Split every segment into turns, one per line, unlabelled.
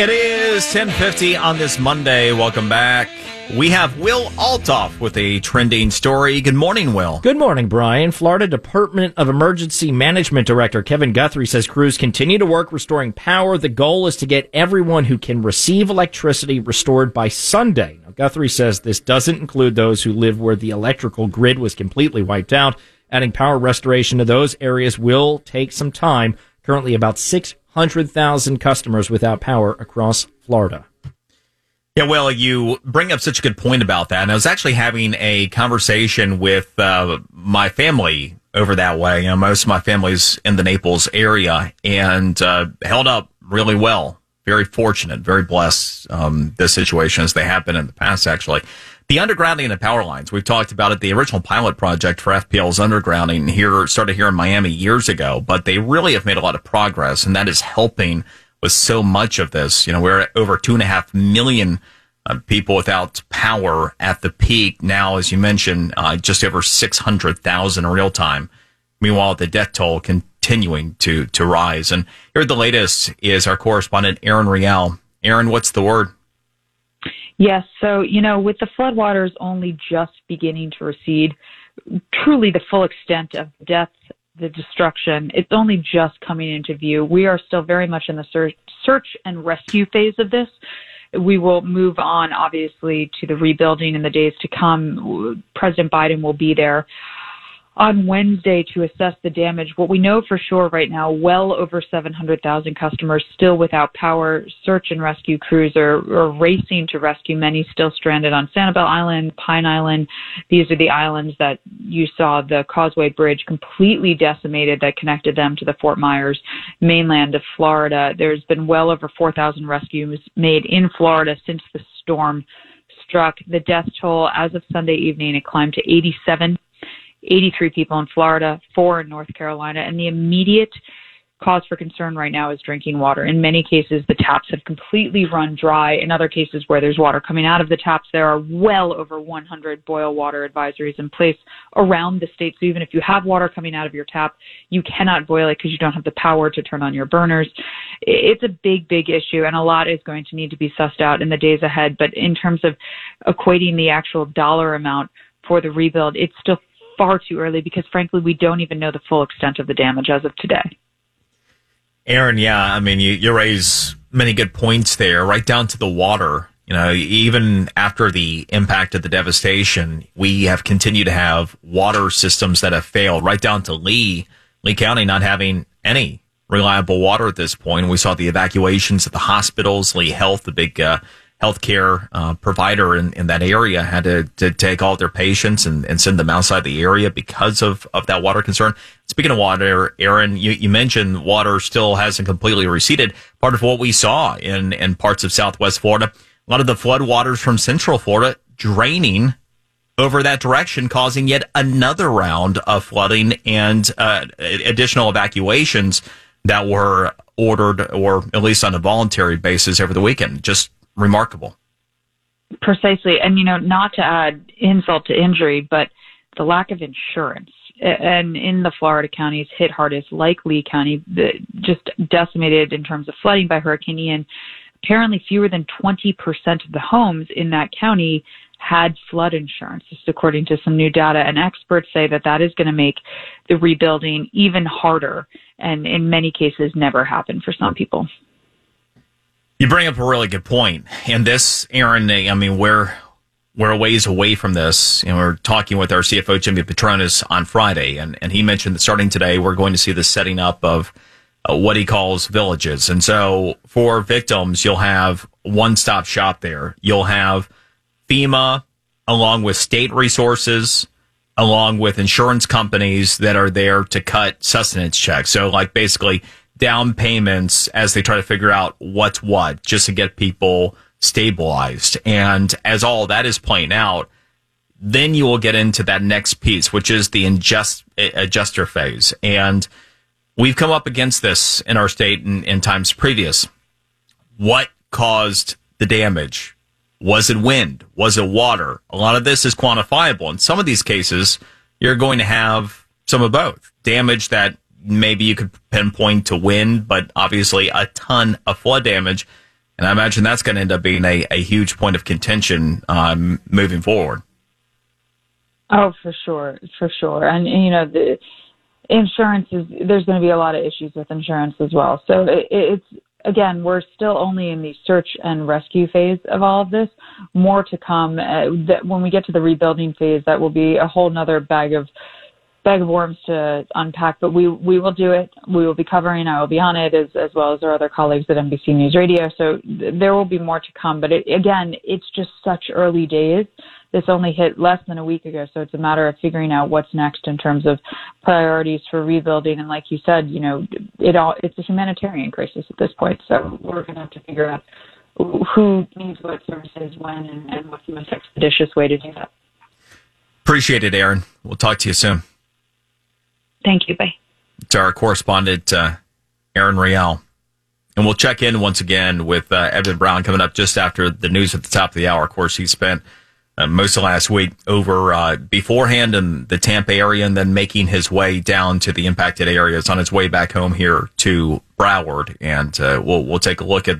It is 1050 on this Monday. Welcome back. We have Will Altoff with a trending story. Good morning, Will.
Good morning, Brian. Florida Department of Emergency Management Director Kevin Guthrie says crews continue to work restoring power. The goal is to get everyone who can receive electricity restored by Sunday. Now, Guthrie says this doesn't include those who live where the electrical grid was completely wiped out. Adding power restoration to those areas will take some time. Currently, about 600,000 customers without power across Florida.
Yeah, well, you bring up such a good point about that. And I was actually having a conversation with uh, my family over that way. You know, most of my family's in the Naples area and uh, held up really well. Very fortunate, very blessed, um, this situation as they have been in the past, actually. The undergrounding of the power lines, we've talked about it. The original pilot project for FPL's undergrounding here started here in Miami years ago, but they really have made a lot of progress, and that is helping with so much of this. You know, we're at over two and a half million uh, people without power at the peak. Now, as you mentioned, uh, just over 600,000 in real time. Meanwhile, the death toll continuing to, to rise. And here the latest is our correspondent, Erin Real. Erin, what's the word?
Yes. So, you know, with the floodwaters only just beginning to recede, truly the full extent of death the destruction, it's only just coming into view. We are still very much in the search, search and rescue phase of this. We will move on, obviously, to the rebuilding in the days to come. President Biden will be there on Wednesday to assess the damage. What we know for sure right now, well over 700,000 customers still without power. Search and rescue crews are, are, racing to rescue many still stranded on Sanibel Island, Pine Island. These are the islands that you saw the Causeway Bridge completely decimated that connected them to the Fort Myers mainland of Florida. There's been well over 4,000 rescues made in Florida since the storm struck. The death toll as of Sunday evening, it climbed to 87 83 people in Florida, four in North Carolina, and the immediate cause for concern right now is drinking water. In many cases, the taps have completely run dry. In other cases where there's water coming out of the taps, there are well over 100 boil water advisories in place around the state. So even if you have water coming out of your tap, you cannot boil it because you don't have the power to turn on your burners. It's a big, big issue, and a lot is going to need to be sussed out in the days ahead. But in terms of equating the actual dollar amount for the rebuild, it's still far too early because frankly we don't even know the full extent of the damage as of today.
Erin, yeah, I mean you, you raise many good points there, right down to the water. You know, even after the impact of the devastation, we have continued to have water systems that have failed, right down to Lee, Lee County not having any reliable water at this point. We saw the evacuations at the hospitals, Lee Health, the big uh, healthcare uh, provider in, in that area had to, to take all their patients and, and send them outside the area because of, of that water concern. Speaking of water, Erin, you, you mentioned water still hasn't completely receded. Part of what we saw in, in parts of Southwest Florida, a lot of the flood waters from Central Florida draining over that direction, causing yet another round of flooding and uh, additional evacuations that were ordered or at least on a voluntary basis over the weekend. Just remarkable.
Precisely. And, you know, not to add insult to injury, but the lack of insurance. And in the Florida counties hit hardest, like Lee County, just decimated in terms of flooding by Hurricane Ian. Apparently, fewer than 20% of the homes in that county had flood insurance, just according to some new data. And experts say that that is going to make the rebuilding even harder and in many cases never happen for some people.
You bring up a really good point. And this, Erin, I mean, we're, we're a ways away from this. And we're talking with our CFO, Jimmy Patronis, on Friday, and, and he mentioned that starting today, we're going to see the setting up of uh, what he calls villages. And so for victims, you'll have one stop shop there. You'll have FEMA along with state resources, along with insurance companies that are there to cut sustenance checks. So like basically down payments as they try to figure out what's what just to get people stabilized. And as all that is playing out, then you will get into that next piece, which is the ingest, eh, adjuster phase. And we've come up against this in our state in, in times previous. What caused the damage? Was it wind? Was it water? A lot of this is quantifiable. In some of these cases, you're going to have some of both damage that maybe you could pinpoint to wind, but obviously a ton of flood damage. And I imagine that's going to end up being a, a huge point of contention um, moving forward.
Oh, for sure, for sure. And, you know, the insurance is, there's going to be a lot of issues with insurance as well. So it, it's, again, we're still only in the search and rescue phase of all of this. More to come. Uh, that when we get to the rebuilding phase, that will be a whole nother bag of bag of worms to unpack. But we we will do it. We will be covering. I will be on it as as well as our other colleagues at NBC News Radio. So th- there will be more to come. But it, again, it's just such early days this only hit less than a week ago, so it's a matter of figuring out what's next in terms of priorities for rebuilding. And like you said, you know, it all it's a humanitarian crisis at this point, so we're going to have to figure out who needs what services when and, and what's the most expeditious way to do that.
Appreciate it, Erin. We'll talk to you soon.
Thank you. Bye.
To our correspondent, uh, Erin Real. And we'll check in once again with uh, Evan Brown coming up just after the news at the top of the hour. Of course, he spent uh, most of last week over uh, beforehand in the Tampa area and then making his way down to the impacted areas on his way back home here to Broward. And uh, we'll we'll take a look at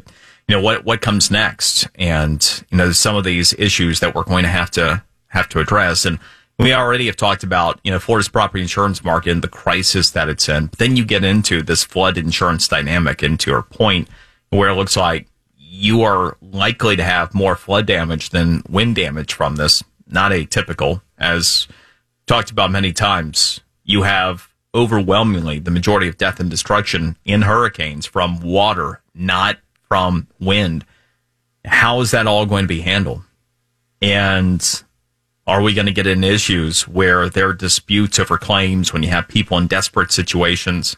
you know what what comes next and you know some of these issues that we're going to have to have to address and we already have talked about you know Florida's property insurance market and the crisis that it's in. But then you get into this flood insurance dynamic and to your point where it looks like you are likely to have more flood damage than wind damage from this. Not atypical, as talked about many times. You have overwhelmingly the majority of death and destruction in hurricanes from water, not from wind. How is that all going to be handled? And are we going to get in issues where there are disputes over claims when you have people in desperate situations?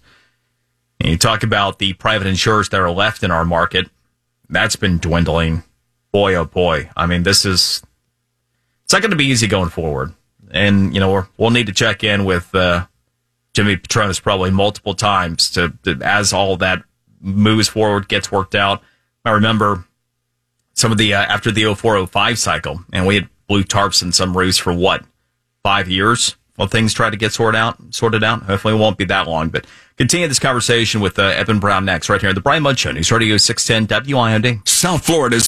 And you talk about the private insurers that are left in our market that's been dwindling. Boy, oh boy. I mean, this is, it's not going to be easy going forward. And, you know, we'll need to check in with, uh, Jimmy Patronis probably multiple times to, to, as all that moves forward, gets worked out. I remember some of the, uh, after the 0405 cycle, and we had blue tarps in some roofs for what, five years? While things try to get sorted out, sorted out. Hopefully it won't be that long, but continue this conversation with uh, Evan Brown next, right here on the Brian Mudd Show, News Radio 610 WIOD.
South Florida's